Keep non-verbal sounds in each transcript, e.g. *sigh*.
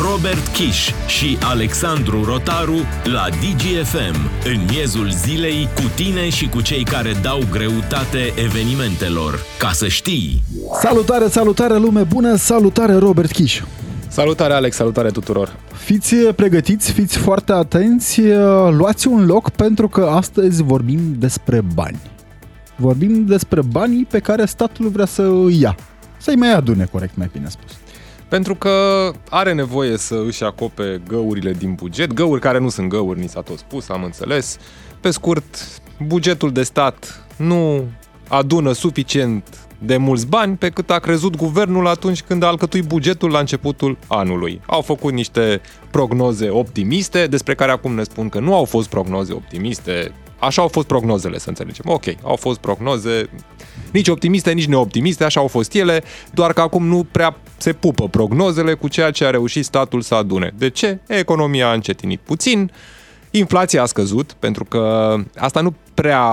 Robert Kiș și Alexandru Rotaru la DGFM, în miezul zilei, cu tine și cu cei care dau greutate evenimentelor. Ca să știi! Salutare, salutare lume bună, salutare Robert Kiș! Salutare Alex, salutare tuturor! Fiți pregătiți, fiți foarte atenți, luați un loc pentru că astăzi vorbim despre bani. Vorbim despre banii pe care statul vrea să îi ia. Să-i mai adune, corect, mai bine spus. Pentru că are nevoie să își acope găurile din buget, găuri care nu sunt găuri, ni s-a tot spus, am înțeles. Pe scurt, bugetul de stat nu adună suficient de mulți bani pe cât a crezut guvernul atunci când a alcătuit bugetul la începutul anului. Au făcut niște prognoze optimiste, despre care acum ne spun că nu au fost prognoze optimiste. Așa au fost prognozele, să înțelegem. Ok, au fost prognoze nici optimiste, nici neoptimiste, așa au fost ele, doar că acum nu prea se pupă prognozele cu ceea ce a reușit statul să adune. De ce? Economia a încetinit puțin, inflația a scăzut, pentru că asta nu prea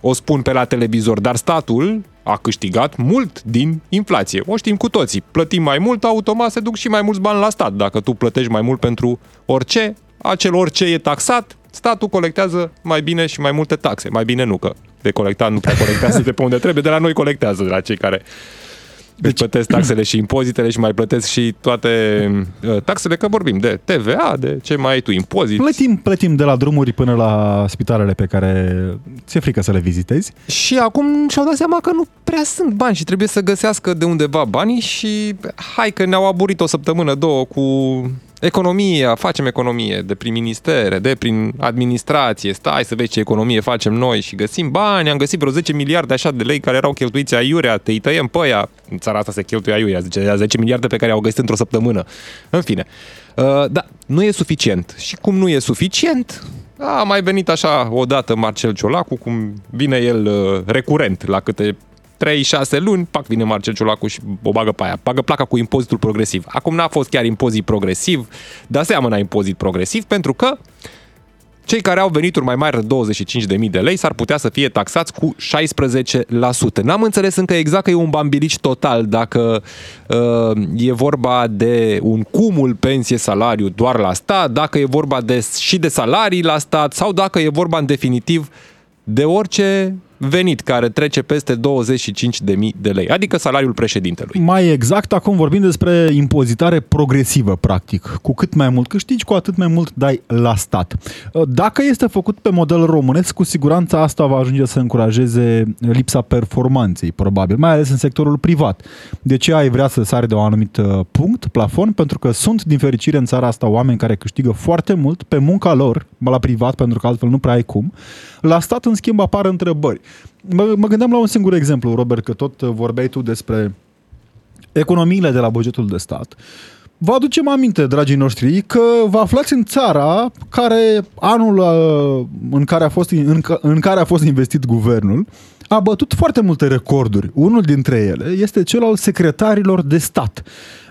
o spun pe la televizor, dar statul a câștigat mult din inflație. O știm cu toții. Plătim mai mult, automat se duc și mai mulți bani la stat. Dacă tu plătești mai mult pentru orice, acel orice e taxat, statul colectează mai bine și mai multe taxe. Mai bine nu, că de colectat nu prea colectează de pe unde trebuie, de la noi colectează, de la cei care deci plătesc taxele și impozitele și mai plătesc și toate uh, taxele, că vorbim de TVA, de ce mai ai tu, impozit. Plătim, plătim de la drumuri până la spitalele pe care ți-e frică să le vizitezi. Și acum și-au dat seama că nu prea sunt bani și trebuie să găsească de undeva banii și hai că ne-au aburit o săptămână, două cu economia, facem economie de prin ministere, de prin administrație, stai să vezi ce economie facem noi și găsim bani, am găsit vreo 10 miliarde așa de lei care erau cheltuiți aiurea, te tăiem pe aia, în țara asta se cheltuie aiurea, 10, 10 miliarde pe care au găsit într-o săptămână. În fine, uh, da, nu e suficient. Și cum nu e suficient, a mai venit așa odată Marcel Ciolacu, cum vine el uh, recurent la câte 3-6 luni, pac, vine Marcel Ciolacu și o bagă pe aia. Bagă placa cu impozitul progresiv. Acum n-a fost chiar impozit progresiv, dar seamănă impozit progresiv pentru că cei care au venituri mai mari de 25.000 de lei s-ar putea să fie taxați cu 16%. N-am înțeles încă exact că e un bambilici total dacă uh, e vorba de un cumul pensie-salariu doar la stat, dacă e vorba de, și de salarii la stat sau dacă e vorba în definitiv de orice venit care trece peste 25.000 de lei, adică salariul președintelui. Mai exact, acum vorbim despre impozitare progresivă, practic. Cu cât mai mult câștigi, cu atât mai mult dai la stat. Dacă este făcut pe model românesc, cu siguranță asta va ajunge să încurajeze lipsa performanței, probabil, mai ales în sectorul privat. De ce ai vrea să sari de un anumit uh, punct, plafon? Pentru că sunt, din fericire, în țara asta oameni care câștigă foarte mult pe munca lor, la privat, pentru că altfel nu prea ai cum. La stat, în schimb, apar întrebări. Mă, mă gândeam la un singur exemplu, Robert, că tot vorbeai tu despre economiile de la bugetul de stat. Vă aducem aminte, dragii noștri, că vă aflați în țara care anul uh, în care a fost, în, în care a fost investit guvernul a bătut foarte multe recorduri. Unul dintre ele este cel al secretarilor de stat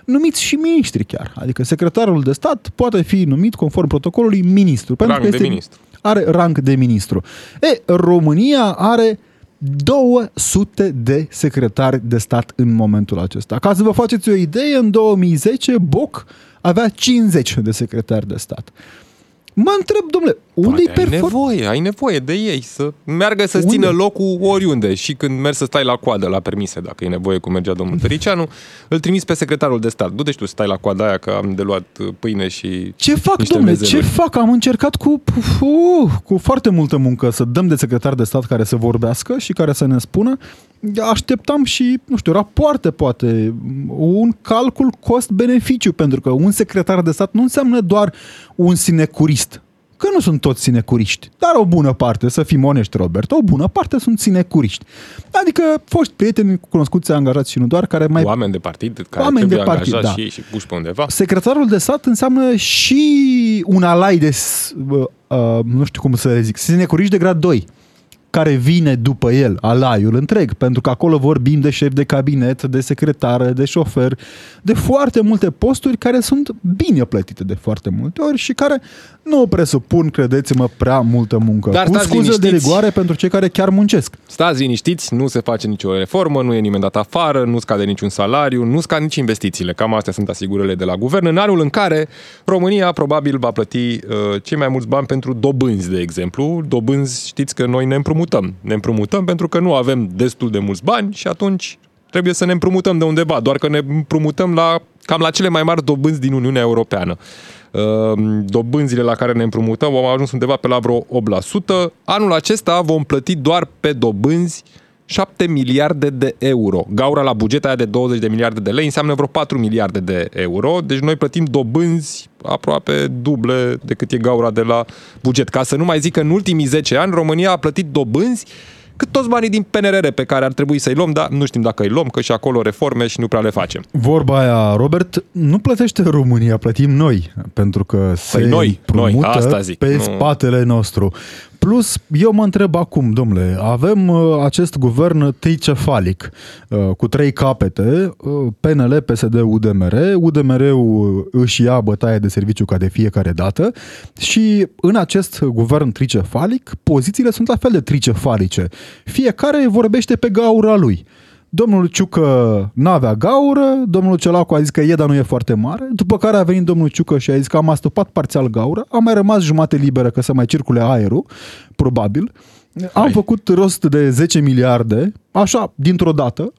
numiți și miniștri chiar. Adică secretarul de stat poate fi numit conform protocolului ministru. Pentru rang că este, de ministru. Are rang de ministru. E, România are 200 de secretari de stat în momentul acesta. Ca să vă faceți o idee, în 2010 Boc avea 50 de secretari de stat. Mă întreb, domnule, unde e perfor- ai nevoie, ai nevoie de ei să meargă să țină locul oriunde și când mergi să stai la coadă la permise, dacă e nevoie, cum mergea domnul Tăricianu, îl trimis pe secretarul de stat. Du-te tu să stai la coada aia că am de luat pâine și Ce fac, domnule, ce fac? Am încercat cu, uh, cu foarte multă muncă să dăm de secretar de stat care să vorbească și care să ne spună. Așteptam și, nu știu, rapoarte poate, un calcul cost-beneficiu, pentru că un secretar de stat nu înseamnă doar un sinecurist că nu sunt toți sinecuriști, dar o bună parte, să fim onești, Robert, o bună parte sunt sinecuriști. Adică foști prieteni cunoscuți, angajați și nu doar, care mai... Oameni de partid care oameni trebuie de partid, da. și, și puși pe undeva. Secretarul de stat înseamnă și un alai de, uh, uh, nu știu cum să zic, sinecuriști de grad 2 care vine după el, alaiul întreg, pentru că acolo vorbim de șef de cabinet, de secretară, de șofer, de foarte multe posturi care sunt bine plătite de foarte multe ori și care nu presupun, credeți-mă, prea multă muncă. Dar Cu stați scuze de liniștiți. rigoare pentru cei care chiar muncesc. Stați liniștiți, nu se face nicio reformă, nu e nimeni dat afară, nu scade niciun salariu, nu scad nici investițiile. Cam astea sunt asigurările de la guvern. În anul în care România probabil va plăti uh, cei mai mulți bani pentru dobânzi, de exemplu. Dobânzi, știți că noi ne împrumutăm. Ne împrumutăm pentru că nu avem destul de mulți bani și atunci trebuie să ne împrumutăm de undeva, doar că ne împrumutăm la, cam la cele mai mari dobânzi din Uniunea Europeană. Uh, Dobânzile la care ne împrumutăm au ajuns undeva pe la vreo 8%. Anul acesta vom plăti doar pe dobânzi 7 miliarde de euro. Gaura la buget aia de 20 de miliarde de lei înseamnă vreo 4 miliarde de euro, deci noi plătim dobânzi aproape duble decât e gaura de la buget. Ca să nu mai zic că în ultimii 10 ani România a plătit dobânzi cât toți banii din PNRR pe care ar trebui să-i luăm, dar nu știm dacă îi luăm, că și acolo reforme și nu prea le facem. Vorba aia, Robert, nu plătește România, plătim noi, pentru că se Păi noi, noi, împrumută asta zic, pe nu- spatele nostru. Plus, eu mă întreb acum, domnule, avem uh, acest guvern tricefalic, uh, cu trei capete, uh, PNL, PSD, UDMR. UDMR-ul își ia bătaie de serviciu ca de fiecare dată și în acest guvern tricefalic, pozițiile sunt la fel de tricefalice. Fiecare vorbește pe gaura lui. Domnul Ciucă n-avea gaură, domnul Celacu a zis că e, dar nu e foarte mare, după care a venit domnul Ciucă și a zis că am astupat parțial gaură, a mai rămas jumate liberă că să mai circule aerul, probabil. Am Hai. făcut rost de 10 miliarde, așa, dintr-o dată,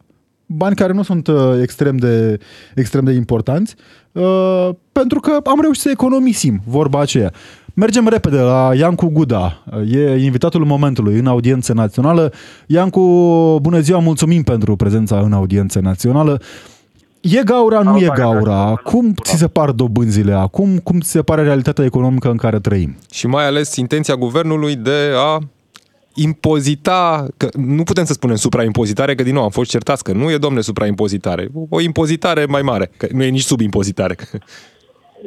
bani care nu sunt uh, extrem de, extrem de importanți, uh, pentru că am reușit să economisim, vorba aceea. Mergem repede la Iancu Guda, e invitatul momentului în audiență națională. Iancu, bună ziua, mulțumim pentru prezența în audiență națională. E gaura, nu e Salutare, gaura? dragilor. Cum ți se par dobânzile acum? Cum ți se pare realitatea economică în care trăim? Și mai ales intenția guvernului de a impozita, că nu putem să spunem supraimpozitare, că din nou am fost certați că nu e, domne, supraimpozitare. O impozitare mai mare, că nu e nici subimpozitare.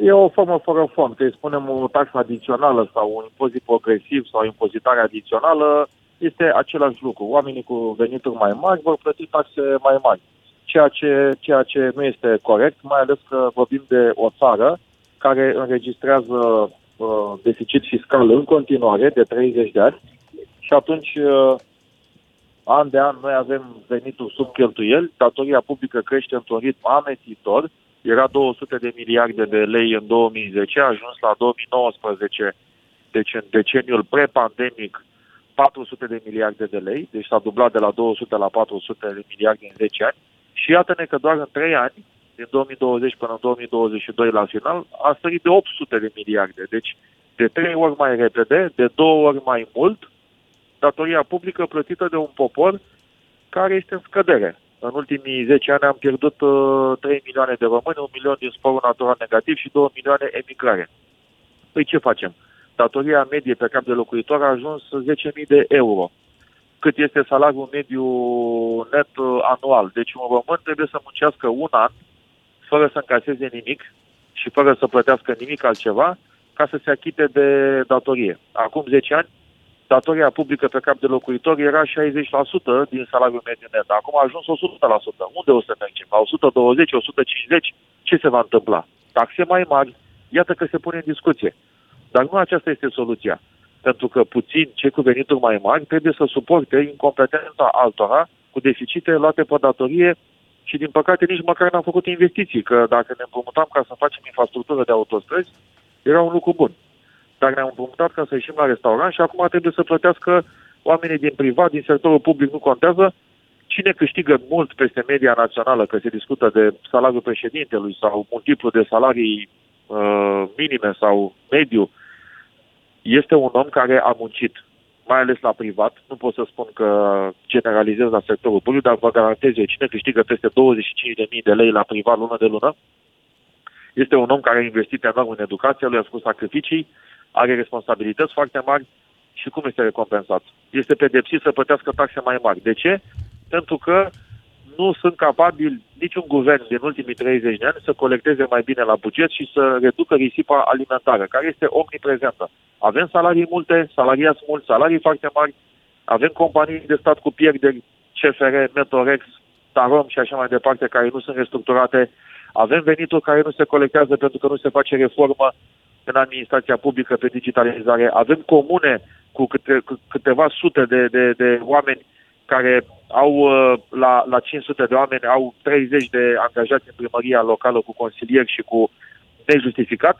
E o formă fără fond, că îi spunem o taxă adițională sau un impozit progresiv sau o impozitare adițională, este același lucru. Oamenii cu venituri mai mari vor plăti taxe mai mari. Ceea ce, ceea ce nu este corect, mai ales că vorbim de o țară care înregistrează uh, deficit fiscal în continuare de 30 de ani și atunci uh, an de an noi avem venituri sub cheltuieli, datoria publică crește într-un ritm amețitor, era 200 de miliarde de lei în 2010, a ajuns la 2019, deci în deceniul pre-pandemic, 400 de miliarde de lei, deci s-a dublat de la 200 la 400 de miliarde în 10 ani. Și iată-ne că doar în 3 ani, din 2020 până în 2022 la final, a sărit de 800 de miliarde. Deci de 3 ori mai repede, de 2 ori mai mult, datoria publică plătită de un popor care este în scădere. În ultimii 10 ani am pierdut uh, 3 milioane de români, 1 milion din sporul natural negativ și 2 milioane emigrare. Păi ce facem? Datoria medie pe cap de locuitor a ajuns 10.000 de euro. Cât este salariul mediu net uh, anual. Deci un român trebuie să muncească un an fără să încaseze nimic și fără să plătească nimic altceva ca să se achite de datorie. Acum 10 ani datoria publică pe cap de locuitor era 60% din salariul mediu net. Acum a ajuns 100%. Unde o să mergem? La 120, 150? Ce se va întâmpla? Taxe mai mari? Iată că se pune în discuție. Dar nu aceasta este soluția. Pentru că puțin cei cu venituri mai mari trebuie să suporte incompetența altora cu deficite luate pe datorie și din păcate nici măcar n-am făcut investiții, că dacă ne împrumutam ca să facem infrastructură de autostrăzi, era un lucru bun dar ne-am împrumutat ca să ieșim la restaurant și acum trebuie să plătească oamenii din privat, din sectorul public, nu contează. Cine câștigă mult peste media națională, că se discută de salariul președintelui sau multiplu de salarii uh, minime sau mediu, este un om care a muncit, mai ales la privat. Nu pot să spun că generalizez la sectorul public, dar vă garantez eu, cine câștigă peste 25.000 de lei la privat lună de lună, este un om care a investit enorm în educație, lui a făcut sacrificii, are responsabilități foarte mari și cum este recompensat? Este pedepsit să plătească taxe mai mari. De ce? Pentru că nu sunt capabili niciun guvern din ultimii 30 de ani să colecteze mai bine la buget și să reducă risipa alimentară, care este omniprezentă. Avem salarii multe, salariați mulți, salarii foarte mari, Avem companii de stat cu pierderi, CFR, Metorex, Tarom și așa mai departe, care nu sunt restructurate. Avem venituri care nu se colectează pentru că nu se face reformă în administrația publică pe digitalizare. Avem comune cu, câte, cu câteva sute de, de, de oameni care au uh, la, la 500 de oameni, au 30 de angajați în primăria locală cu consilieri și cu nejustificat.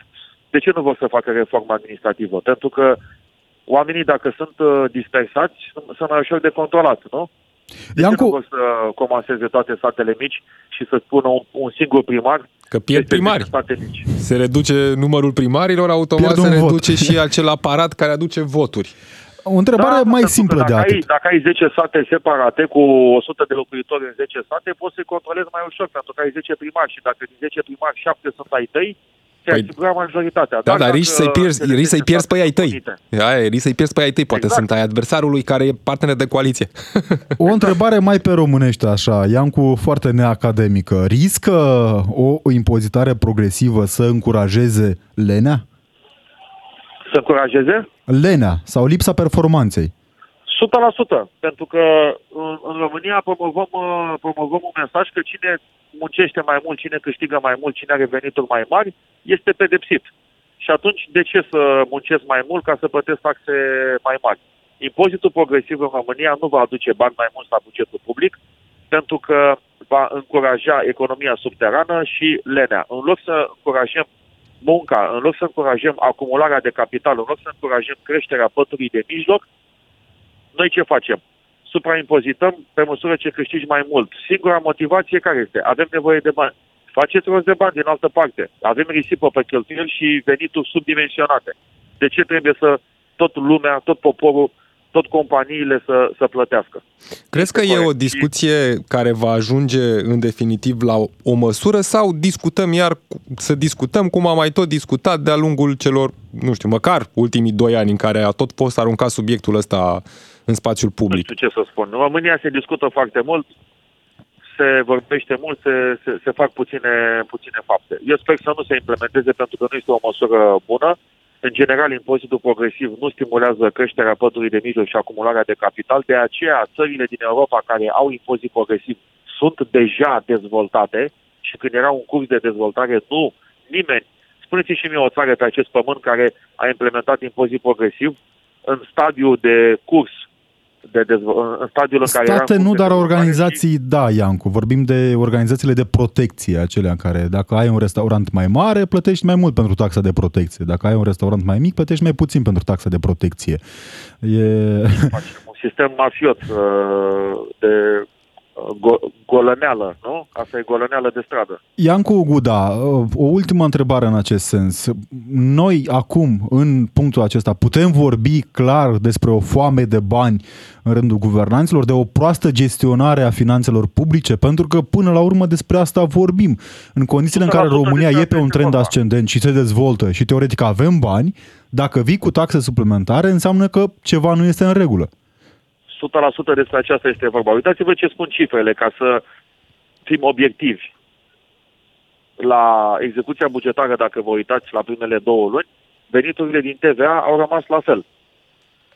De ce nu vor să facă reformă administrativă? Pentru că oamenii, dacă sunt uh, dispersați, sunt mai ușor de controlat, nu? De Iancu... ce nu vor să comaseze toate satele mici și să spună un, un singur primar Că pierd primari. Se reduce numărul primarilor, automat se reduce vot. și acel aparat care aduce voturi. O întrebare da, mai simplă de atât. Ai, dacă ai 10 sate separate cu 100 de locuitori în 10 sate, poți să-i controlezi mai ușor, pentru că ai 10 primari și dacă din 10 primari 7 sunt ai tăi, păi, asigura majoritatea. Da, dar riști să-i pierzi, riști să-i pierzi pe ai tăi. Aia, riști să-i pierzi pe ai tăi. Poate exact. sunt ai adversarului care e partener de coaliție. O întrebare mai pe românește așa, Iancu, foarte neacademică. Riscă o impozitare progresivă să încurajeze lenea? Să încurajeze? Lenea sau lipsa performanței. 100%, pentru că în, în România promovăm, uh, promovăm un mesaj că cine muncește mai mult, cine câștigă mai mult, cine are venituri mai mari, este pedepsit. Și atunci, de ce să muncesc mai mult ca să plătesc taxe mai mari? Impozitul progresiv în România nu va aduce bani mai mulți la bugetul public, pentru că va încuraja economia subterană și lenea. În loc să încurajăm munca, în loc să încurajăm acumularea de capital, în loc să încurajăm creșterea păturii de mijloc, noi ce facem? Supraimpozităm pe măsură ce câștigi mai mult. Singura motivație care este? Avem nevoie de bani. Faceți rost de bani din altă parte. Avem risipă pe cheltuieli și venituri subdimensionate. De ce trebuie să tot lumea, tot poporul tot companiile să, să plătească. Crezi că e o discuție care va ajunge în definitiv la o măsură sau discutăm iar, să discutăm cum am mai tot discutat de-a lungul celor, nu știu, măcar ultimii doi ani în care a tot fost aruncat subiectul ăsta în spațiul public? Nu știu ce să spun. În România se discută foarte mult, se vorbește mult, se, se, se fac puține, puține fapte. Eu sper să nu se implementeze pentru că nu este o măsură bună. În general, impozitul progresiv nu stimulează creșterea pădurii de mijloc și acumularea de capital, de aceea țările din Europa care au impozit progresiv sunt deja dezvoltate și când era un curs de dezvoltare, nu, nimeni, spuneți și mie o țară pe acest pământ care a implementat impozit progresiv în stadiu de curs de dezvo- în stadiul în care State nu, dar organizații, și... da, Iancu. Vorbim de organizațiile de protecție, acelea în care dacă ai un restaurant mai mare, plătești mai mult pentru taxa de protecție. Dacă ai un restaurant mai mic, plătești mai puțin pentru taxa de protecție. E... Un sistem mafiot uh, de go- golăneală, nu? Asta e golăneală de stradă. Iancu Guda, o ultimă întrebare în acest sens. Noi acum, în punctul acesta, putem vorbi clar despre o foame de bani în rândul guvernanților, de o proastă gestionare a finanțelor publice, pentru că până la urmă despre asta vorbim. În condițiile în care România e pe un trend ascendent și se dezvoltă și teoretic avem bani, dacă vii cu taxe suplimentare, înseamnă că ceva nu este în regulă. 100% despre aceasta este vorba. Uitați-vă ce spun cifrele ca să fim obiectivi. La execuția bugetară, dacă vă uitați la primele două luni, veniturile din TVA au rămas la fel.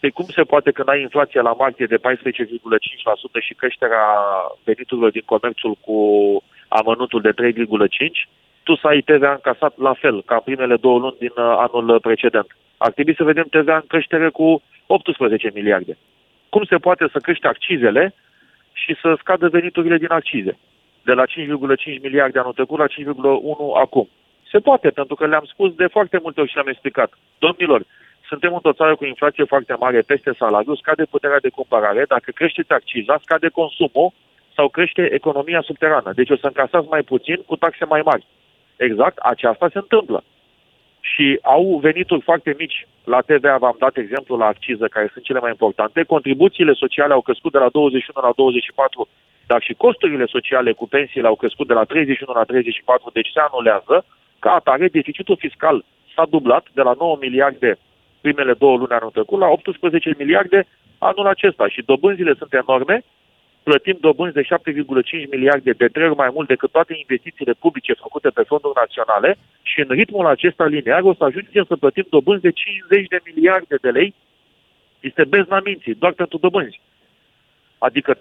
Păi cum se poate când ai inflația la martie de 14,5% și creșterea veniturilor din comerțul cu amănuntul de 3,5%, tu să ai TVA încasat la fel ca în primele două luni din uh, anul precedent. Ar trebui să vedem TVA în creștere cu 18 miliarde cum se poate să crește accizele și să scadă veniturile din accize. De la 5,5 miliarde anul trecut la 5,1 acum. Se poate, pentru că le-am spus de foarte multe ori și le-am explicat. Domnilor, suntem într-o țară cu inflație foarte mare peste salariu, scade puterea de cumpărare, dacă creșteți acciza, scade consumul sau crește economia subterană. Deci o să încasați mai puțin cu taxe mai mari. Exact, aceasta se întâmplă și au venituri foarte mici. La TVA v-am dat exemplu la acciză, care sunt cele mai importante. Contribuțiile sociale au crescut de la 21 la 24, dar și costurile sociale cu pensiile au crescut de la 31 la 34, deci se anulează. Ca atare, deficitul fiscal s-a dublat de la 9 miliarde primele două luni anul trecut la 18 miliarde anul acesta și dobânzile sunt enorme plătim dobânzi de 7,5 miliarde de trei ori mai mult decât toate investițiile publice făcute pe fonduri naționale și în ritmul acesta linear o să ajungem să plătim dobânzi de 50 de miliarde de lei Este bezna minții, doar pentru dobânzi. Adică 3%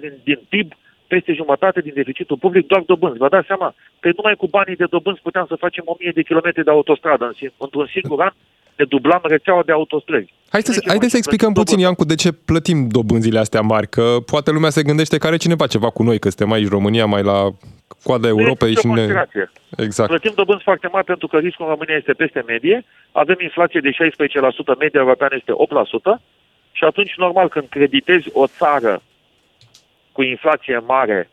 din, din PIB, peste jumătate din deficitul public, doar dobânzi. Vă dați seama? Pe numai cu banii de dobânzi puteam să facem 1000 de kilometri de autostradă în, într-un singur an, ne dublam rețeaua de autostrăzi. Hai să, haideți să explicăm puțin, Iancu, de ce plătim dobânzile astea mari, că poate lumea se gândește că are cineva ceva cu noi, că suntem aici România, mai la coada Europei și ne... Exact. Plătim dobânzi foarte mari pentru că riscul în România este peste medie, avem inflație de 16%, media europeană este 8%, și atunci, normal, când creditezi o țară cu inflație mare,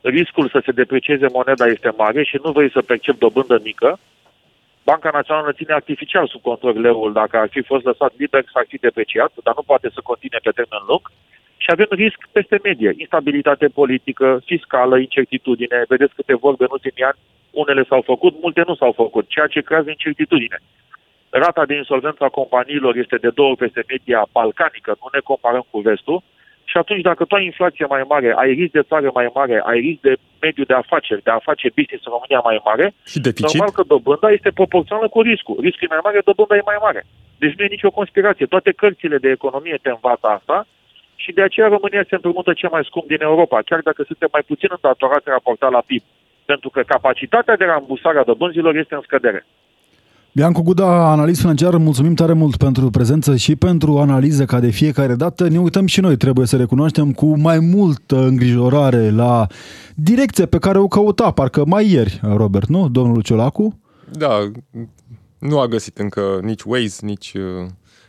riscul să se deprecieze moneda este mare și nu vrei să percepi dobândă mică, Banca Națională ține artificial sub control leul. Dacă ar fi fost lăsat liber, s-ar fi depreciat, dar nu poate să continue pe termen lung. Și avem risc peste medie, instabilitate politică, fiscală, incertitudine. Vedeți câte vorbe în ultimii ani, unele s-au făcut, multe nu s-au făcut, ceea ce creează incertitudine. Rata de insolvență a companiilor este de două peste media balcanică, nu ne comparăm cu vestul, și atunci, dacă tu ai inflație mai mare, ai risc de țară mai mare, ai risc de mediu de afaceri, de a face business în România mai mare, și deficit? normal că dobânda este proporțională cu riscul. Riscul e mai mare, dobânda e mai mare. Deci nu e nicio conspirație. Toate cărțile de economie te învață asta și de aceea România se împrumută cel mai scump din Europa, chiar dacă suntem mai puțin îndatorați raportat la PIB. Pentru că capacitatea de rambursare a dobânzilor este în scădere. Biancu Guda, analist financiar, mulțumim tare mult pentru prezență și pentru analiză ca de fiecare dată. Ne uităm și noi, trebuie să recunoaștem, cu mai multă îngrijorare la direcția pe care o căuta, parcă mai ieri, Robert, nu? Domnul Ciolacu? Da, nu a găsit încă nici Waze, nici uh,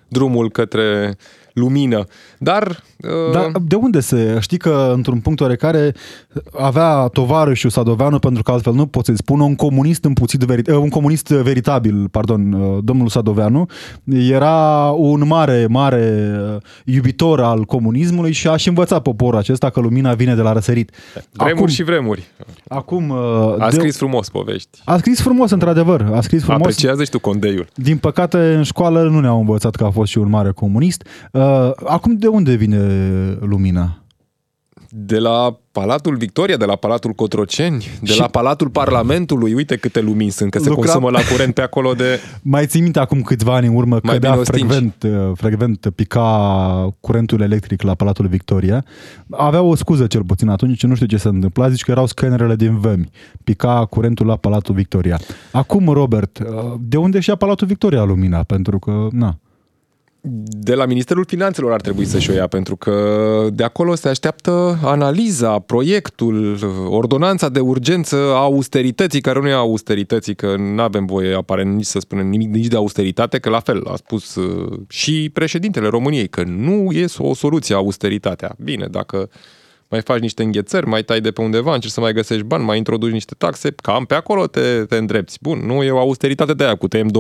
drumul către lumină. Dar... Uh... Dar de unde se... Știi că într-un punct oarecare avea tovarășul Sadoveanu, pentru că altfel nu pot să-i spun, un comunist împuțit, veri... un comunist veritabil, pardon, uh, domnul Sadoveanu, era un mare, mare uh, iubitor al comunismului și a și învățat poporul acesta că lumina vine de la răsărit. Vremuri acum, și vremuri. Acum... Uh, a scris de... frumos povești. A scris frumos, într-adevăr. A scris frumos. Apreciază și tu condeiul. Din păcate, în școală nu ne-au învățat că a fost și un mare comunist. Uh, acum de unde vine lumina? De la Palatul Victoria, de la Palatul Cotroceni, de și... la Palatul Parlamentului, uite câte lumini sunt, că se Lucra... consumă la curent pe acolo de... *laughs* Mai ții minte acum câțiva ani în urmă că da, frecvent, uh, frecvent pica curentul electric la Palatul Victoria. Avea o scuză cel puțin atunci, ce nu știu ce se întâmpla, zici că erau scanerele din vămi. Pica curentul la Palatul Victoria. Acum, Robert, uh, de unde și-a Palatul Victoria lumina? Pentru că, na de la Ministerul Finanțelor ar trebui să-și o ia, pentru că de acolo se așteaptă analiza, proiectul, ordonanța de urgență a austerității, care nu e austerității, că nu avem voie aparent nici să spunem nimic nici de austeritate, că la fel a spus uh, și președintele României, că nu e o soluție austeritatea. Bine, dacă mai faci niște înghețări, mai tai de pe undeva, încerci să mai găsești bani, mai introduci niște taxe, cam pe acolo te, te îndrepți. Bun, nu e o austeritate de aia, cu tăiem 25%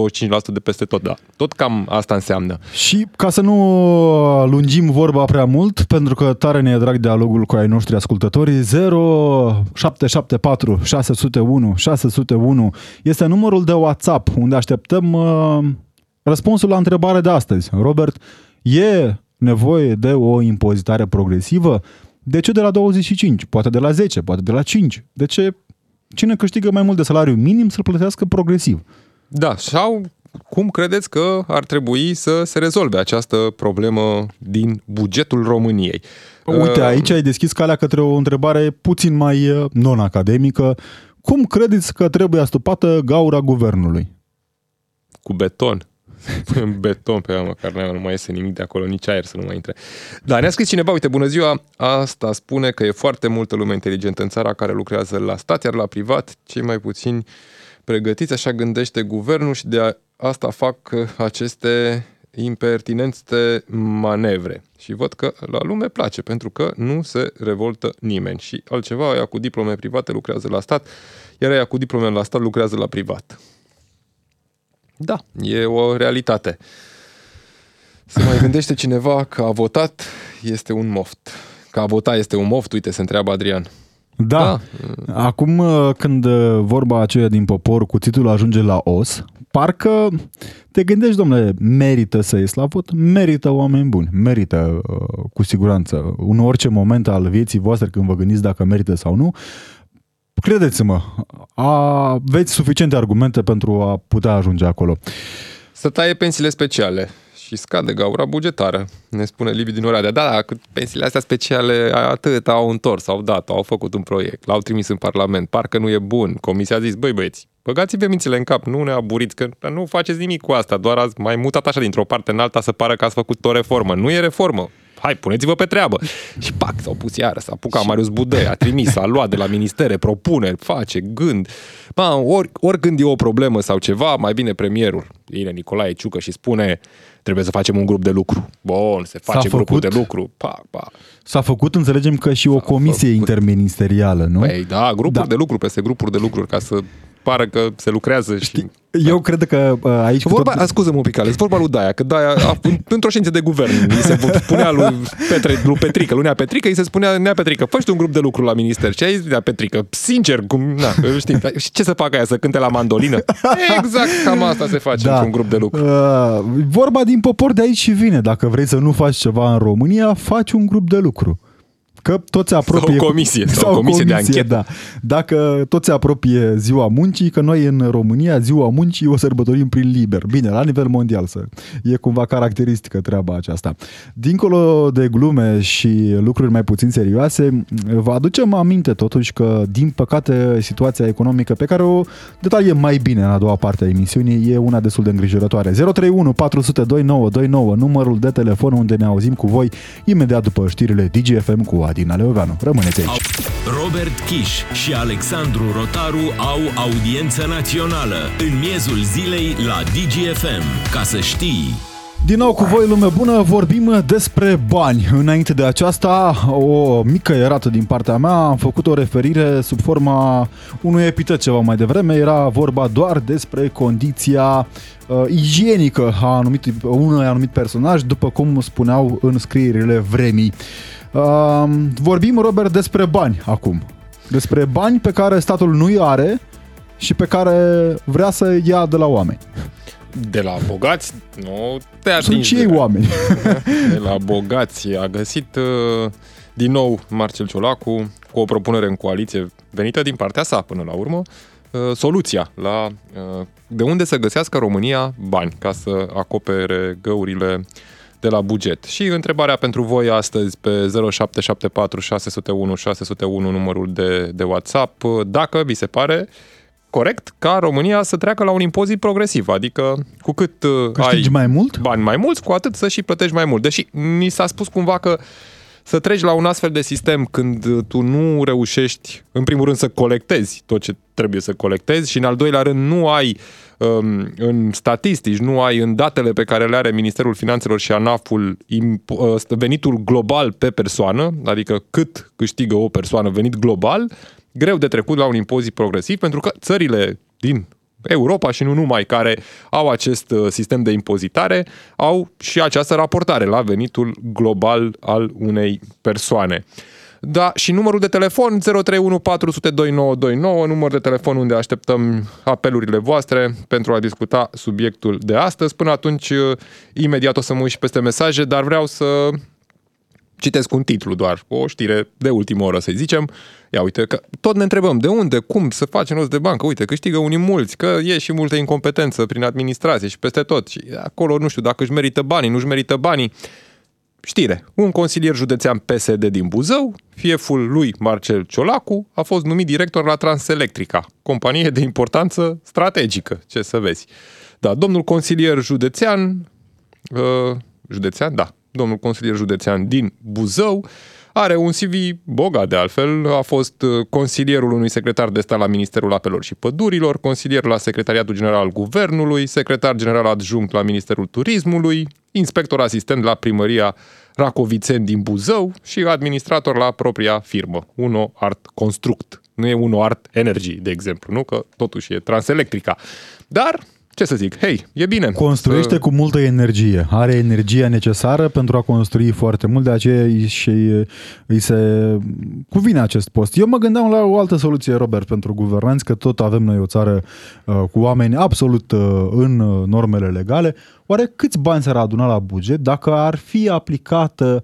de peste tot, da. Tot cam asta înseamnă. Și ca să nu lungim vorba prea mult, pentru că tare ne e drag dialogul cu ai noștri ascultători, 0774 601 601 este numărul de WhatsApp unde așteptăm uh, răspunsul la întrebare de astăzi. Robert, e nevoie de o impozitare progresivă? De ce de la 25? Poate de la 10, poate de la 5. De ce cine câștigă mai mult de salariu minim să-l plătească progresiv? Da, sau cum credeți că ar trebui să se rezolve această problemă din bugetul României? Uite, uh, aici ai deschis calea către o întrebare puțin mai uh, non-academică. Cum credeți că trebuie astupată gaura guvernului? Cu beton în beton pe ea, măcar nu mai iese nimic de acolo, nici aer să nu mai intre. Da, ne-a scris cineva, uite, bună ziua, asta spune că e foarte multă lume inteligentă în țara care lucrează la stat, iar la privat, cei mai puțini pregătiți, așa gândește guvernul și de asta fac aceste impertinente manevre. Și văd că la lume place, pentru că nu se revoltă nimeni. Și altceva, aia cu diplome private lucrează la stat, iar aia cu diplome la stat lucrează la privat. Da, e o realitate. Se mai gândește cineva că a votat este un moft. Că a votat este un moft, uite, se întreabă Adrian. Da. da. Acum uh, când uh, vorba aceea din popor, cuțitul ajunge la os, parcă te gândești, domnule, merită să ies la vot? Merită oameni buni, merită uh, cu siguranță. În orice moment al vieții voastre când vă gândiți dacă merită sau nu, credeți-mă, aveți suficiente argumente pentru a putea ajunge acolo. Să taie pensiile speciale. și scade gaura bugetară, ne spune Liviu din Oradea. Da, da, cât pensiile astea speciale atât au întors, au dat, au făcut un proiect, l-au trimis în Parlament, parcă nu e bun. Comisia a zis, băi băieți, băgați-vă mințile în cap, nu ne aburiți, că nu faceți nimic cu asta, doar ați mai mutat așa dintr-o parte în alta să pară că ați făcut o reformă. Nu e reformă, hai, puneți-vă pe treabă. Și pac, s-au pus iară, s-a apucat Marius Budăi, a trimis, a luat de la ministere propuneri, face, gând. Ba, ori, ori când e o problemă sau ceva, mai bine premierul, Ine Nicolae Ciucă și spune trebuie să facem un grup de lucru. Bun, se face S-a grupul făcut? de lucru. Pa, pa. S-a făcut, înțelegem că și o comisie făcut. interministerială, nu? Păi, da, grupuri Da. de lucru peste grupuri de lucruri ca să pară că se lucrează și... Eu cred că uh, aici... Vorba, tot- tot... scuză-mă un pic, Alex, vorba lui Daia, că Daia, a, în- *laughs* într-o ședință de guvern, îi se spunea lui, Petre, lui Petrică, lui Nea Petrică, îi se spunea Nea Petrică, fă și tu un grup de lucru la minister. Și a zis Nea Petrică, sincer, cum, na, știi, și ce să facă aia, să cânte la mandolină? Exact, cam asta se face da. într-un grup de lucru. Uh, vorba din popor de aici și vine. Dacă vrei să nu faci ceva în România, faci un grup de lucru. Că toți se apropie... Sau o comisie, sau o comisie de anchetă. Da. Dacă toți se apropie ziua muncii, că noi în România ziua muncii o sărbătorim prin liber. Bine, la nivel mondial să e cumva caracteristică treaba aceasta. Dincolo de glume și lucruri mai puțin serioase, vă aducem aminte totuși că, din păcate, situația economică pe care o detaliem mai bine în a doua parte a emisiunii e una destul de îngrijorătoare. 031 400 2929, numărul de telefon unde ne auzim cu voi imediat după știrile DGFM cu Adina Leoveanu. Rămâneți aici! Robert Kiș și Alexandru Rotaru au audiență națională în miezul zilei la DGFM. Ca să știi... Din nou cu voi, lume bună, vorbim despre bani. Înainte de aceasta, o mică erată din partea mea, am făcut o referire sub forma unui epitet ceva mai devreme, era vorba doar despre condiția uh, igienică a anumit, unui anumit personaj, după cum spuneau în scrierile vremii. Uh, vorbim, Robert, despre bani acum. Despre bani pe care statul nu-i are și pe care vrea să ia de la oameni. De la bogați, nu te atingi. Sunt și de ei la- oameni. *laughs* de la bogați. A găsit uh, din nou Marcel Ciolacu cu o propunere în coaliție venită din partea sa până la urmă, uh, soluția la uh, de unde să găsească România bani ca să acopere găurile de la buget. Și întrebarea pentru voi astăzi pe 0774 601 601 numărul de, de WhatsApp, uh, dacă vi se pare corect ca România să treacă la un impozit progresiv, adică cu cât uh, Câștigi ai mai mult? bani mai mulți, cu atât să și plătești mai mult. Deși ni s-a spus cumva că să treci la un astfel de sistem când tu nu reușești, în primul rând, să colectezi tot ce trebuie să colectezi și, în al doilea rând, nu ai um, în statistici, nu ai în datele pe care le are Ministerul Finanțelor și ANAF-ul imp- uh, venitul global pe persoană, adică cât câștigă o persoană venit global, greu de trecut la un impozit progresiv, pentru că țările din Europa și nu numai, care au acest uh, sistem de impozitare, au și această raportare la venitul global al unei persoane. Da, și numărul de telefon 031 400 2929, număr de telefon unde așteptăm apelurile voastre pentru a discuta subiectul de astăzi. Până atunci, uh, imediat o să mă uit și peste mesaje, dar vreau să citesc un titlu doar, o știre de ultimă oră, să zicem. Ia uite, că tot ne întrebăm de unde, cum să facem rost de bancă. Uite, câștigă unii mulți, că e și multă incompetență prin administrație și peste tot. Și acolo, nu știu, dacă își merită banii, nu își merită banii. Știre. Un consilier județean PSD din Buzău, fieful lui Marcel Ciolacu, a fost numit director la Transelectrica, companie de importanță strategică, ce să vezi. Da, domnul consilier județean, uh, județean, da, domnul consilier județean din Buzău, are un CV bogat de altfel, a fost uh, consilierul unui secretar de stat la Ministerul Apelor și Pădurilor, consilier la Secretariatul General al Guvernului, secretar general adjunct la Ministerul Turismului, inspector asistent la primăria Racovițeni din Buzău și administrator la propria firmă, Uno Art Construct. Nu e Uno Art Energy, de exemplu, nu? Că totuși e Transelectrica. Dar, ce să zic, hei, e bine. Construiește Să- cu multă energie. Are energia necesară pentru a construi foarte mult, de aceea îi, și îi se cuvine acest post. Eu mă gândeam la o altă soluție, Robert, pentru guvernanți, că tot avem noi o țară uh, cu oameni absolut uh, în uh, normele legale. Oare câți bani s-ar aduna la buget dacă ar fi aplicată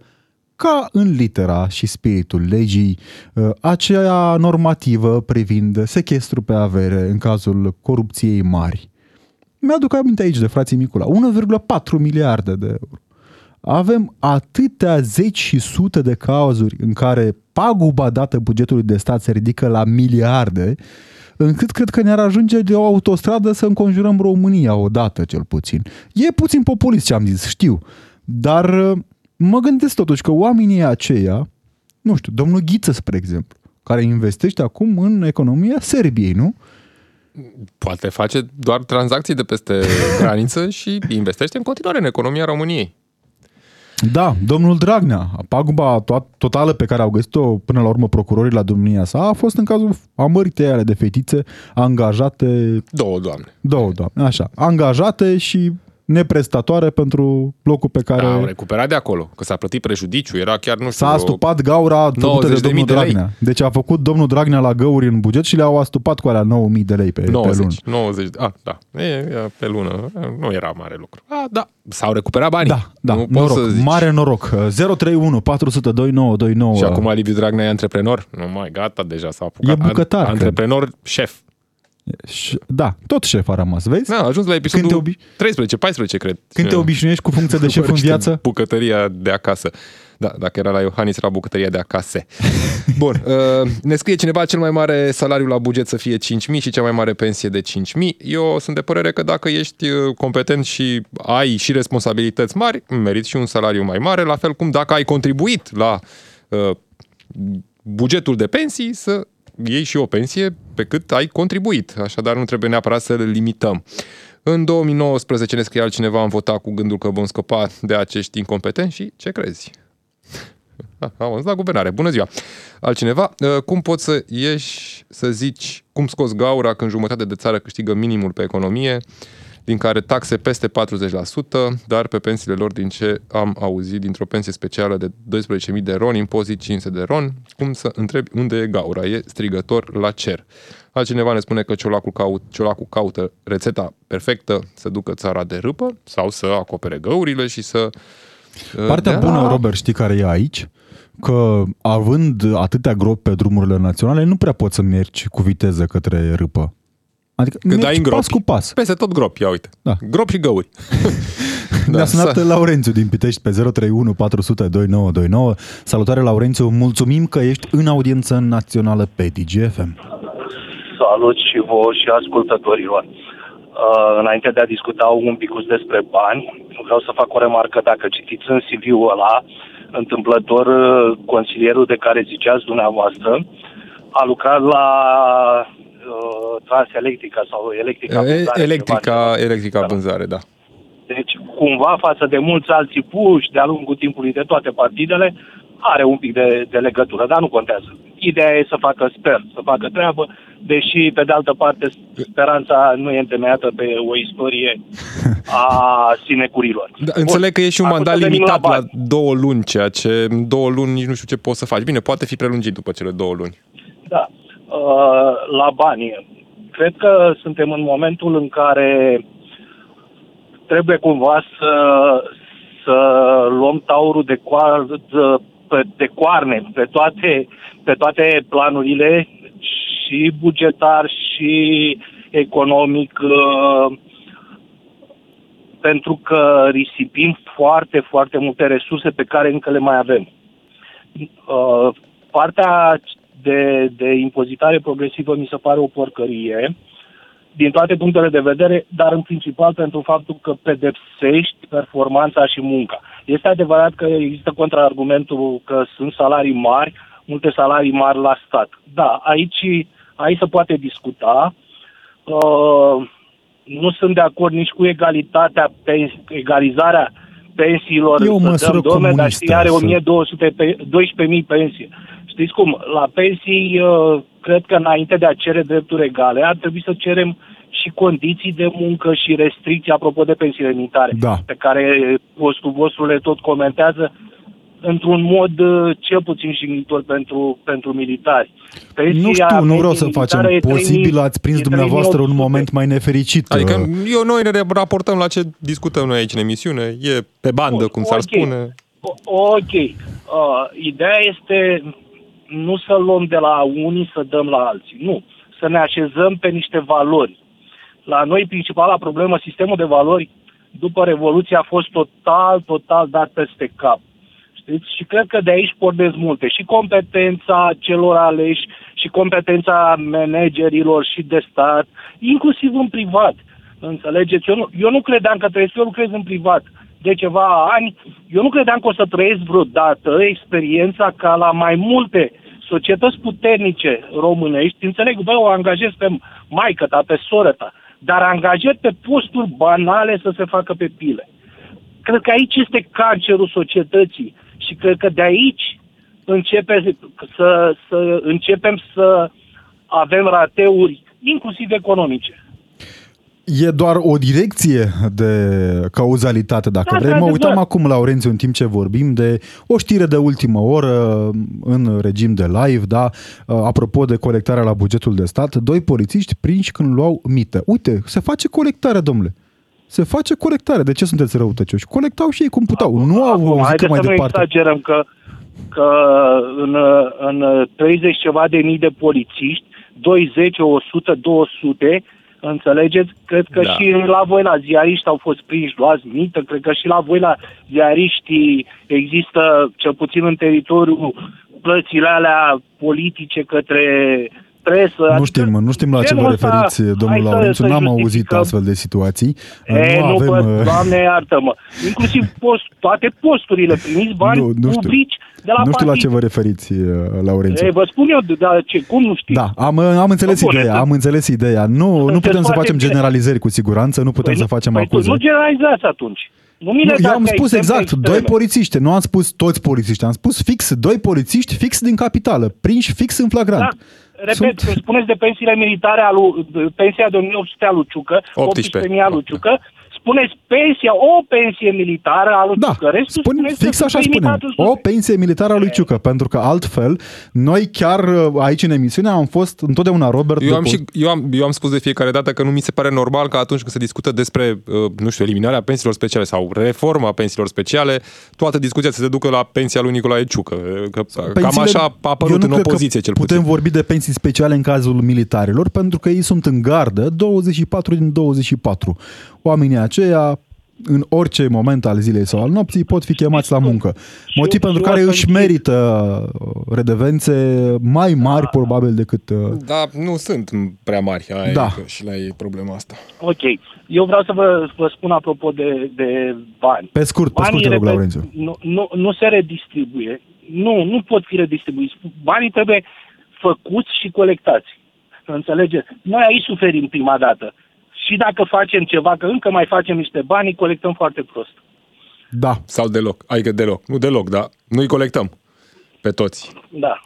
ca în litera și spiritul legii, uh, aceea normativă privind sechestru pe avere în cazul corupției mari? Mi-aduc aminte aici de frații Micula, 1,4 miliarde de euro. Avem atâtea zeci și sute de cazuri în care paguba dată bugetului de stat se ridică la miliarde, încât cred că ne-ar ajunge de o autostradă să înconjurăm România odată, cel puțin. E puțin populist ce am zis, știu, dar uh, mă gândesc totuși că oamenii aceia, nu știu, domnul Ghiță, spre exemplu, care investește acum în economia Serbiei, nu? Poate face doar tranzacții de peste *laughs* graniță și investește în continuare în economia României. Da, domnul Dragnea, paguba to- totală pe care au găsit-o până la urmă procurorii la domnia sa a fost în cazul amăritei ale de fetițe angajate, Două, doamne. două doamne, așa, angajate și neprestatoare pentru locul pe care Au recuperat de acolo, că s-a plătit prejudiciu, era chiar, nu știu, s-a vreo- astupat gaura făcută de 90.000 domnul de lei. Dragnea. Deci a făcut domnul Dragnea la găuri în buget și le-au astupat cu alea 9.000 de lei pe, pe lună. 90, 90, a, da, e, e, pe lună, nu era mare lucru. A, da, s-au recuperat banii. Da, da, nu noroc, poți să zici. mare noroc. 031 402 929. Și acum Liviu Dragnea e antreprenor? Nu mai, gata, deja s-a apucat. E bucătar, An- Antreprenor, șef. Și- Da, tot șef a rămas, vezi? Da, a ajuns la episodul Când te obi- 13, 14, cred. Când te obișnuiești cu funcția de *laughs* șef în Vorbește viață, Bucătăria de acasă. Da, dacă era la Iohannis, era bucătăria de acasă. *laughs* Bun, uh, ne scrie cineva cel mai mare salariu la buget să fie 5.000 și cea mai mare pensie de 5.000. Eu sunt de părere că dacă ești uh, competent și ai și responsabilități mari, meriți și un salariu mai mare, la fel cum dacă ai contribuit la uh, bugetul de pensii să iei și o pensie pe cât ai contribuit. Așadar, nu trebuie neapărat să le limităm. În 2019 ne scrie altcineva, am votat cu gândul că vom scăpa de acești incompetenți și ce crezi? Ah, Am ajuns la guvernare. Bună ziua! Altcineva, uh, cum poți să ieși să zici cum scoți gaura când jumătate de țară câștigă minimul pe economie, din care taxe peste 40%, dar pe pensiile lor, din ce am auzit, dintr-o pensie specială de 12.000 de ron, impozit 500 de ron, cum să întrebi unde e gaura? E strigător la cer. Altcineva ne spune că ciolacul, caut, ciolacul caută rețeta perfectă să ducă țara de râpă sau să acopere găurile și să... uh, Partea dea bună, la- Robert, știi care e aici? Că având atâtea gropi pe drumurile naționale, nu prea poți să mergi cu viteză către râpă. Adică Când mergi ai în gropi. pas cu pas. Peste tot grop, ia uite. Da. Grop și găuri. *laughs* Ne-a sunat Da, să- Laurențiu din Pitești pe 031 400 2929. Salutare, Laurențiu. Mulțumim că ești în audiență națională pe DGFM. Salut și vouă și ascultătorilor. Uh, înainte de a discuta un pic despre bani, vreau să fac o remarcă. Dacă citiți în CV-ul ăla, întâmplător, uh, consilierul de care ziceați dumneavoastră a lucrat la uh, Transelectrica sau Electrica. E- Vânzare, Electrica, ceva. electrica Da. vânzare, da. Deci, cumva, față de mulți alții puși de-a lungul timpului de toate partidele, are un pic de, de legătură, dar nu contează. Ideea e să facă, sper, să facă treabă, deși, pe de altă parte, speranța nu e întemeiată pe o istorie a sinecurilor. da înțeleg că e și un Acum mandat să venim limitat la, bani. două luni, ceea ce în două luni nici nu știu ce poți să faci. Bine, poate fi prelungit după cele două luni. Da. Uh, la bani. Cred că suntem în momentul în care trebuie cumva să, să luăm taurul de, coar, de, pe- de coarne pe toate, pe toate planurile și bugetar și economic uh, pentru că risipim foarte, foarte multe resurse pe care încă le mai avem. Uh, partea de, de impozitare progresivă mi se pare o porcărie din toate punctele de vedere, dar în principal pentru faptul că pedepsești performanța și munca. Este adevărat că există contraargumentul că sunt salarii mari, multe salarii mari la stat. Da, aici, aici se poate discuta. Uh, nu sunt de acord nici cu egalitatea, pens- egalizarea pensiilor. E o să măsură dăm, domne, dar știi, are comunistă, să- 1200 pe, 12.000 pensie. Știți cum? La pensii, uh, cred că înainte de a cere drepturi egale, ar trebui să cerem și condiții de muncă și restricții, apropo de pensiile militare, Da. pe care postul vostru le tot comentează într-un mod uh, cel puțin jignitor pentru, pentru militari. Nu știu, nu vreau să facem. militară e Posibil 3000 ați prins e dumneavoastră un 3800. moment mai nefericit. Adică Uh, eu noi ne raportăm la ce discutăm noi aici în emisiune. E pe bandă, Bun, cum s-ar ok. spune. O- Ok. Uh, ideea este nu să luăm de la unii să dăm la alții. Nu. Să ne așezăm pe niște valori. La noi, principala problemă, sistemul de valori, după Revoluție, a fost total, total dat peste cap. Știți? Și cred că de aici pornesc multe. Și competența celor aleși, și competența managerilor și de stat, inclusiv în privat. Înțelegeți? Eu nu, eu nu credeam că trebuie să eu lucrez în privat de ceva ani. Eu nu credeam că o să trăiesc vreodată experiența ca la mai multe societăți puternice românești, înțeleg, bă, o angajez pe maică ta, pe soră ta, dar angajez pe posturi banale să se facă pe pile. Cred că aici este cancerul societății și cred că de aici începe să, să începem să avem rateuri, inclusiv economice. E doar o direcție de cauzalitate, dacă da, vrem. Mă uitam acum, Laurențiu, în timp ce vorbim, de o știre de ultimă oră în regim de live, da, apropo de colectarea la bugetul de stat, doi polițiști prinși când luau mită. Uite, se face colectarea, domnule. Se face colectare. De ce sunteți răutăcioși? Colectau și ei cum puteau. Acum, nu au acum, mai să departe. Nu exagerăm că, că în, în 30 ceva de mii de polițiști, 20, 100, 200 Înțelegeți? Cred că da. și la voi la ziariști au fost prinși, luați mită, cred că și la voi la ziariști există, cel puțin în teritoriul, plățile alea politice către presă. Nu adică știm, nu știm la ce vă referiți, domnul Laurențiu, n-am auzit astfel de situații. E, nu, nu avem... Bă, doamne iartă-mă. Inclusiv post, toate posturile primiți bani nu, nu publici de la Nu știu partid. la ce vă referiți, uh, Laurențiu. E, vă spun eu, dar ce, cum nu știu? Da, am, am înțeles Bun, ideea, am înțeles ideea. Nu, nu putem să facem generalizări cu siguranță, nu putem păi, să facem păi acuze. Nu generalizați atunci. Nu, mi nu eu am spus exact, extreme. doi polițiști, nu am spus toți polițiști, am spus fix doi polițiști fix din capitală, prinși fix în flagrant. Da. Repet, Sunt... spuneți de pensiile militare, alu, pensia de 1800 a lui Ciucă, 18.000 a lui Ciucă, spuneți pensia, o pensie militară a lui da, Ciucă. Restul spun, fix așa spunem. O pensie militară a lui Ciucă, pentru că altfel, noi chiar uh, aici în emisiune am fost întotdeauna Robert... Eu am, și, eu, am, eu am spus de fiecare dată că nu mi se pare normal că atunci când se discută despre, uh, nu știu, eliminarea pensiilor speciale sau reforma pensiilor speciale, toată discuția se ducă la pensia lui Nicolae Ciucă. Că, Pensiile, cam așa a apărut în opoziție cel puțin. Putem vorbi de pensii speciale în cazul militarilor, pentru că ei sunt în gardă 24 din 24 oamenii aceia în orice moment al zilei sau al nopții pot fi chemați la muncă. Motiv pentru care își merită uh, redevențe mai mari da. probabil decât... Uh, da, nu sunt prea mari, aia da. și la ei problema asta. Ok. Eu vreau să vă, vă spun apropo de, de bani. Pe scurt, pe scurt, te rog, Laurențiu. Nu, nu, nu se redistribuie. Nu, nu pot fi redistribuiți. Banii trebuie făcuți și colectați. Înțelegeți? Noi aici suferim prima dată și dacă facem ceva, că încă mai facem niște bani, colectăm foarte prost. Da. Sau deloc. Adică deloc. Nu deloc, dar nu-i colectăm pe toți. Da.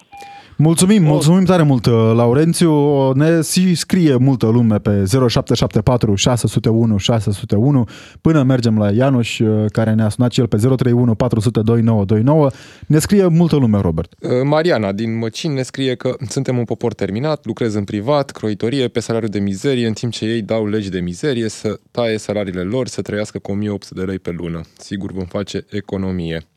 Mulțumim, mulțumim tare mult, uh, Laurențiu. Ne și scrie multă lume pe 0774 601 601 până mergem la Ianuș, uh, care ne-a sunat și el pe 031 400 2929. Ne scrie multă lume, Robert. Uh, Mariana din Măcin ne scrie că suntem un popor terminat, lucrez în privat, croitorie, pe salariu de mizerie, în timp ce ei dau legi de mizerie, să taie salariile lor, să trăiască cu 1800 de lei pe lună. Sigur vom face economie.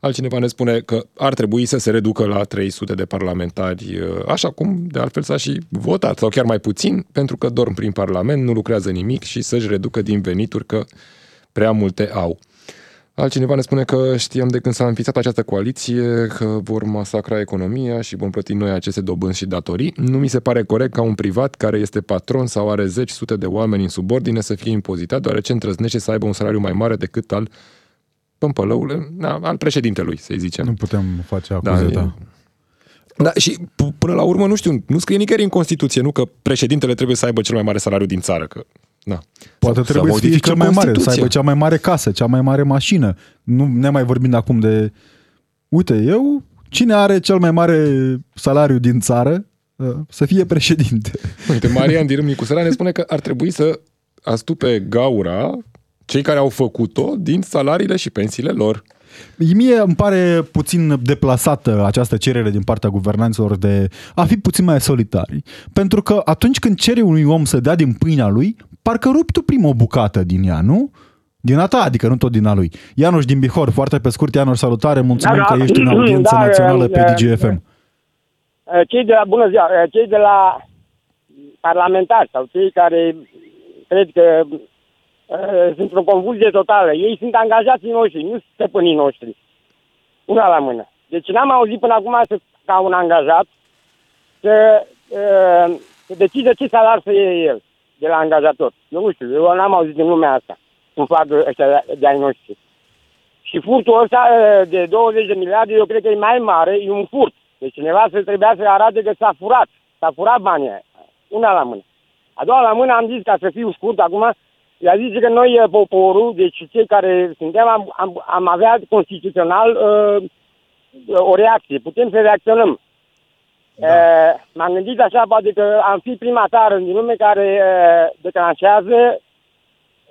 Altcineva ne spune că ar trebui să se reducă la 300 de parlamentari, uh, așa cum de altfel s-a și votat, sau chiar mai puțin, pentru că dorm prin Parlament, nu lucrează nimic și să-și reducă din venituri că prea multe au. Altcineva ne spune că știam de când s-a înființat această coaliție că vor masacra economia și vom plăti noi aceste dobânzi și datorii. Nu mi se pare corect ca un privat care este patron sau are zeci sute de oameni în subordine să fie impozitat, deoarece îndrăznește să aibă un salariu mai mare decât al pămpălăul da, al președintelui, să zicem. Nu putem face acuze, da. da. Da, și până la urmă, nu știu, nu scrie nicăieri în Constituție, nu, că președintele trebuie să aibă cel mai mare salariu din țară, că da. Poate să, trebuie să, să fie cel mai mare, să aibă cea mai mare casă, cea mai mare mașină. Nu ne mai vorbim acum de... Uite, eu, cine are cel mai mare salariu din țară, ă, să fie președinte. Uite, Marian din Râmnicu Săra ne spune că ar trebui să astupe gaura cei care au făcut-o din salariile și pensiile lor. Mie îmi pare puțin deplasată această cerere din partea guvernanților de a fi puțin mai solitari. Pentru că atunci când cere unui om să dea din pâinea lui, parcă rupi tu prima o bucată din ea, nu? Din a ta, adică nu tot din a lui. Ianuș din Bihor, foarte pe scurt, Ianuș, salutare, mulțumim da, da, că ești în *clears throat* audiență da, națională pe DGFM. Cei de la, bună ziua, cei de la parlamentari sau cei care cred că uh, sunt într-o confuzie totală. Ei sunt angajații noștri, nu stăpânii noștri. Una la mână. Deci n-am auzit până acum să, ca un angajat să, uh, să decide ce salar să iei el de la angajator. Eu nu știu, eu n-am auzit din lumea asta cum fac ăștia de ai noștri. Și furtul ăsta uh, de 20 de miliarde, eu cred că e mai mare, e un furt. Deci cineva să trebuia să arate că s-a furat. S-a furat banii aia. Una la mână. A doua la mână am zis, ca să fiu scurt acum, ea zice că noi, uh, poporul, deci cei care suntem, am, am, am avea constituțional uh, o reacție. Putem să reacționăm. Da. Uh, m-am gândit așa, poate că am fi prima țară din lume care uh, declanșează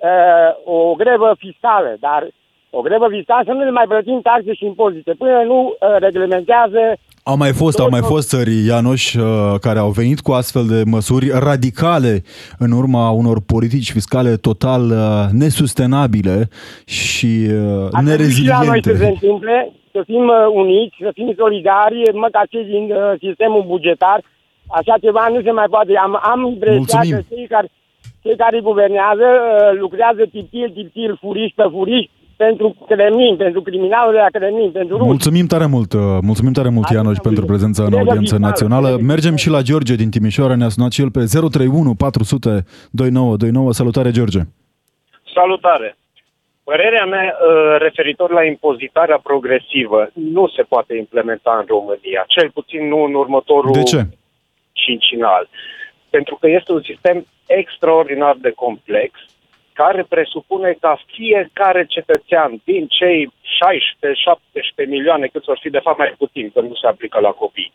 uh, o grevă fiscală, dar o grevă fiscală să nu le mai plătim taxe și impozite. Până nu uh, reglementează au mai fost, au mai fost țări, Ianoș, uh, care au venit cu astfel de măsuri radicale în urma unor politici fiscale total uh, nesustenabile și uh, nereziliente. noi să se întâmple, să fim uniți, să fim solidari, măcar cei din sistemul bugetar, așa ceva nu se mai poate. Am, am impresia că cei care, cei care guvernează lucrează tiptil, tiptil, furiș pe furiș, pentru Kremlin, pentru criminalul de la Kremlin, pentru ruși. Mulțumim tare mult, uh, mulțumim tare mult, Ianoș, pentru prezența în audiență națională. Mergem și la George din Timișoara, ne-a sunat și el pe 031 400 2929. Salutare, George! Salutare! Părerea mea uh, referitor la impozitarea progresivă nu se poate implementa în România, cel puțin nu în următorul de ce? cincinal. Pentru că este un sistem extraordinar de complex, care presupune ca fiecare cetățean din cei 16-17 milioane, cât vor fi de fapt mai puțin, că nu se aplică la copii,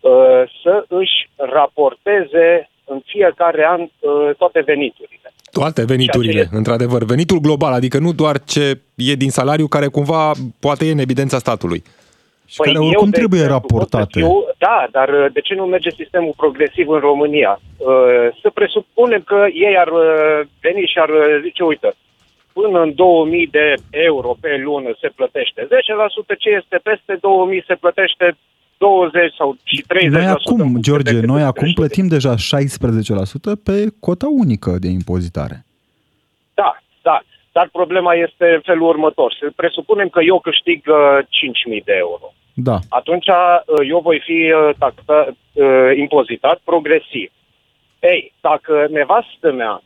uh, să își raporteze în fiecare an uh, toate veniturile. Toate veniturile, acele... într-adevăr. Venitul global, adică nu doar ce e din salariu, care cumva poate e în evidența statului. Și păi care oricum eu, trebuie exemplu, raportate. Eu, da, dar uh, de ce nu merge sistemul progresiv în România? Uh, să presupunem că ei ar uh, veni și ar zice, uite, până în 2000 de euro pe lună se plătește 10%, ce este peste 2000 se plătește 20 sau și 30%. Noi acum, George, noi acum plătim deja 16% pe cota unică de impozitare. Da, da. Dar problema este în felul următor. Să presupunem că eu câștig uh, 5.000 de euro. Da. Atunci uh, eu voi fi uh, taxa, uh, impozitat progresiv. Ei, dacă nevastă mea,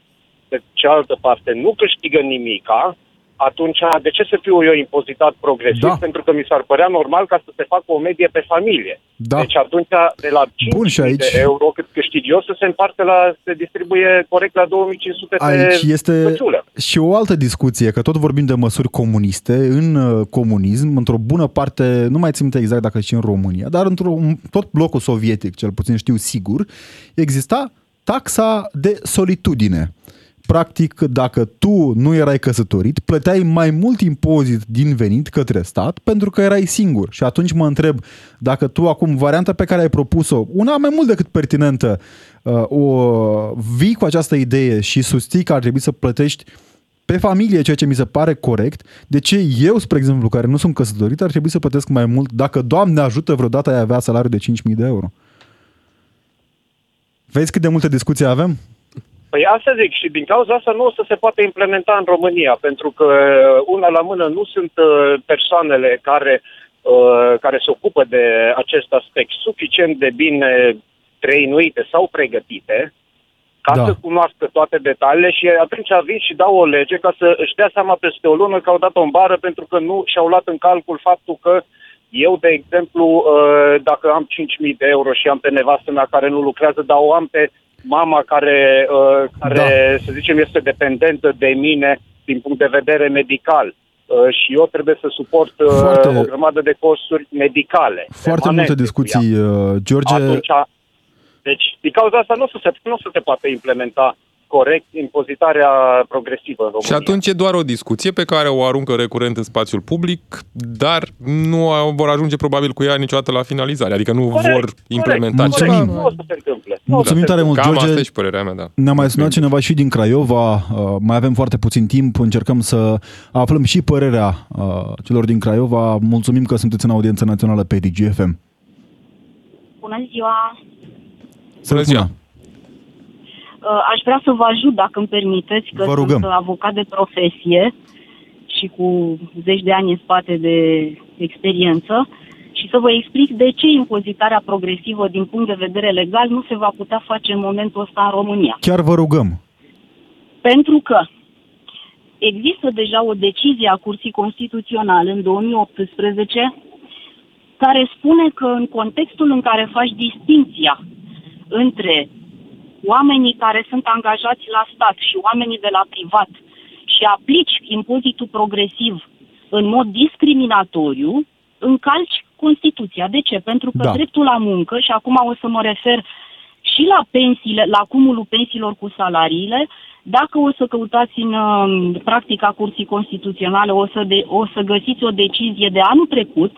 de cealaltă parte, nu câștigă nimica, atunci de ce să fiu eu impozitat progresiv? Da. Pentru că mi s-ar părea normal ca să se facă o medie pe familie. Da. Deci atunci de la 5 Bun, și aici... de euro cât câștig eu să se împarte la, se distribuie corect la 2500 aici pe este păciulă. și o altă discuție, că tot vorbim de măsuri comuniste. În uh, comunism, într-o bună parte, nu mai țin exact dacă și în România, dar într-o tot blocul sovietic, cel puțin știu sigur, exista taxa de solitudine practic, dacă tu nu erai căsătorit, plăteai mai mult impozit din venit către stat pentru că erai singur. Și atunci mă întreb dacă tu acum, varianta pe care ai propus-o, una mai mult decât pertinentă, uh, o vii cu această idee și susții că ar trebui să plătești pe familie, ceea ce mi se pare corect, de ce eu, spre exemplu, care nu sunt căsătorit, ar trebui să plătesc mai mult dacă, Doamne ajută, vreodată ai avea salariu de 5.000 de euro? Vezi cât de multe discuții avem? Păi asta zic și din cauza asta nu o să se poate implementa în România, pentru că uh, una la mână nu sunt uh, persoanele care, uh, care se ocupă de acest aspect suficient de bine trăinuite sau pregătite ca da. să cunoască toate detaliile și atunci vin și dau o lege ca să își dea seama peste o lună că au dat o bară pentru că nu și-au luat în calcul faptul că eu, de exemplu, dacă am 5.000 de euro și am pe nevastă mea care nu lucrează, dar o am pe mama care, uh, care da. să zicem, este dependentă de mine din punct de vedere medical uh, și eu trebuie să suport uh, Foarte... o grămadă de costuri medicale. Foarte multe discuții, uh, George. Atunci, deci, din cauza asta nu o să se, nu o să se poate implementa corect impozitarea progresivă în România. Și atunci e doar o discuție pe care o aruncă recurent în spațiul public, dar nu vor ajunge probabil cu ea niciodată la finalizare, adică nu corect, vor implementa corect, ceva. Mulțumim. Nu o să se întâmple. Mulțumim tare mult, Cam George. asta e și părerea mea, da. Ne-a mai sunat cineva și din Craiova, uh, mai avem foarte puțin timp, încercăm să aflăm și părerea uh, celor din Craiova. Mulțumim că sunteți în audiență națională pe DGFM. Bună ziua! Bună ziua! Uh, Aș vrea să vă ajut, dacă îmi permiteți, că Vă rugăm. sunt avocat de profesie și cu zeci de ani în spate de experiență și să vă explic de ce impozitarea progresivă din punct de vedere legal nu se va putea face în momentul ăsta în România. Chiar vă rugăm. Pentru că există deja o decizie a Curții Constituționale în 2018 care spune că în contextul în care faci distinția între oamenii care sunt angajați la stat și oamenii de la privat și aplici impozitul progresiv în mod discriminatoriu, încalci Constituția. De ce? Pentru că Da. da. dreptul la muncă, și acum o să mă refer și la pensiile, la cumulul pensiilor cu salariile, dacă o să căutați în uh, practica Curții Constituționale, o să, de, o să găsiți o decizie de anul trecut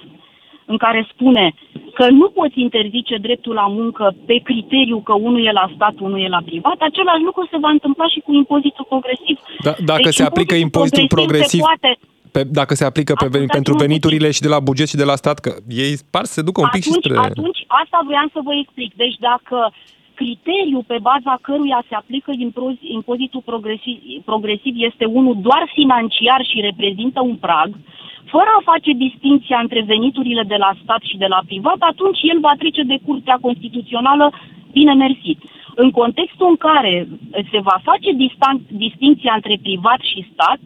în care spune că nu poți interzice dreptul la muncă pe criteriu că unul e la stat, unul e la privat, același lucru se va întâmpla și cu impozitul progresiv. Da, dacă Deci se aplică impozitul progresiv, se poate, pe, dacă se aplică pe, veni- pentru Ascultați-mă veniturile și de la buget și de la stat, că ei par să se ducă un pic și atunci, spre... atunci, asta voiam să vă explic. Deci dacă criteriul pe baza căruia se aplică impozi- impozitul progresiv, progresiv este unul doar financiar și reprezintă un prag, fără a face distinția între veniturile de la stat și de la privat, atunci el va trece de Curtea Constituțională bine mersi. În contextul în care se va face distan- distinția între privat și stat,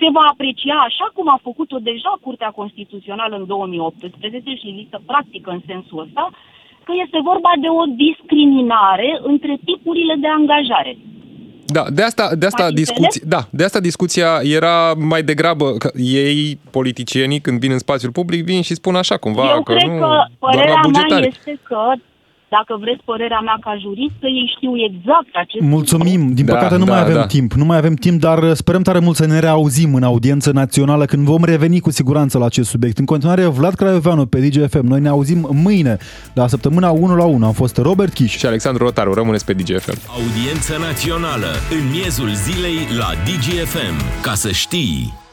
se va aprecia, așa cum a făcut-o deja Curtea Constituțională în 2018 și există practică în sensul ăsta, că este vorba de o discriminare între tipurile de angajare. Da, de asta, de asta Mai discuția, da, de asta discuția era mai degrabă că ei, politicienii, când vin în spațiul public, vin și spun așa cumva Eu că cred nu, că doar la părerea mea bugetari. este că, dacă vreți părerea mea ca jurist, că ei știu exact acest Mulțumim. Din Da, păcate nu da, mai avem da. timp. Nu mai avem timp, dar sperăm tare mult să ne reauzim în audiență națională când vom reveni cu siguranță la acest subiect. În continuare, Vlad Craioveanu pe DGFM. Noi ne auzim mâine la săptămâna 1 la 1. Am fost Robert Chiș. Și Alexandru Rotaru, rămâneți pe DGFM. Audiență națională în miezul zilei la DGFM. Ca să știi...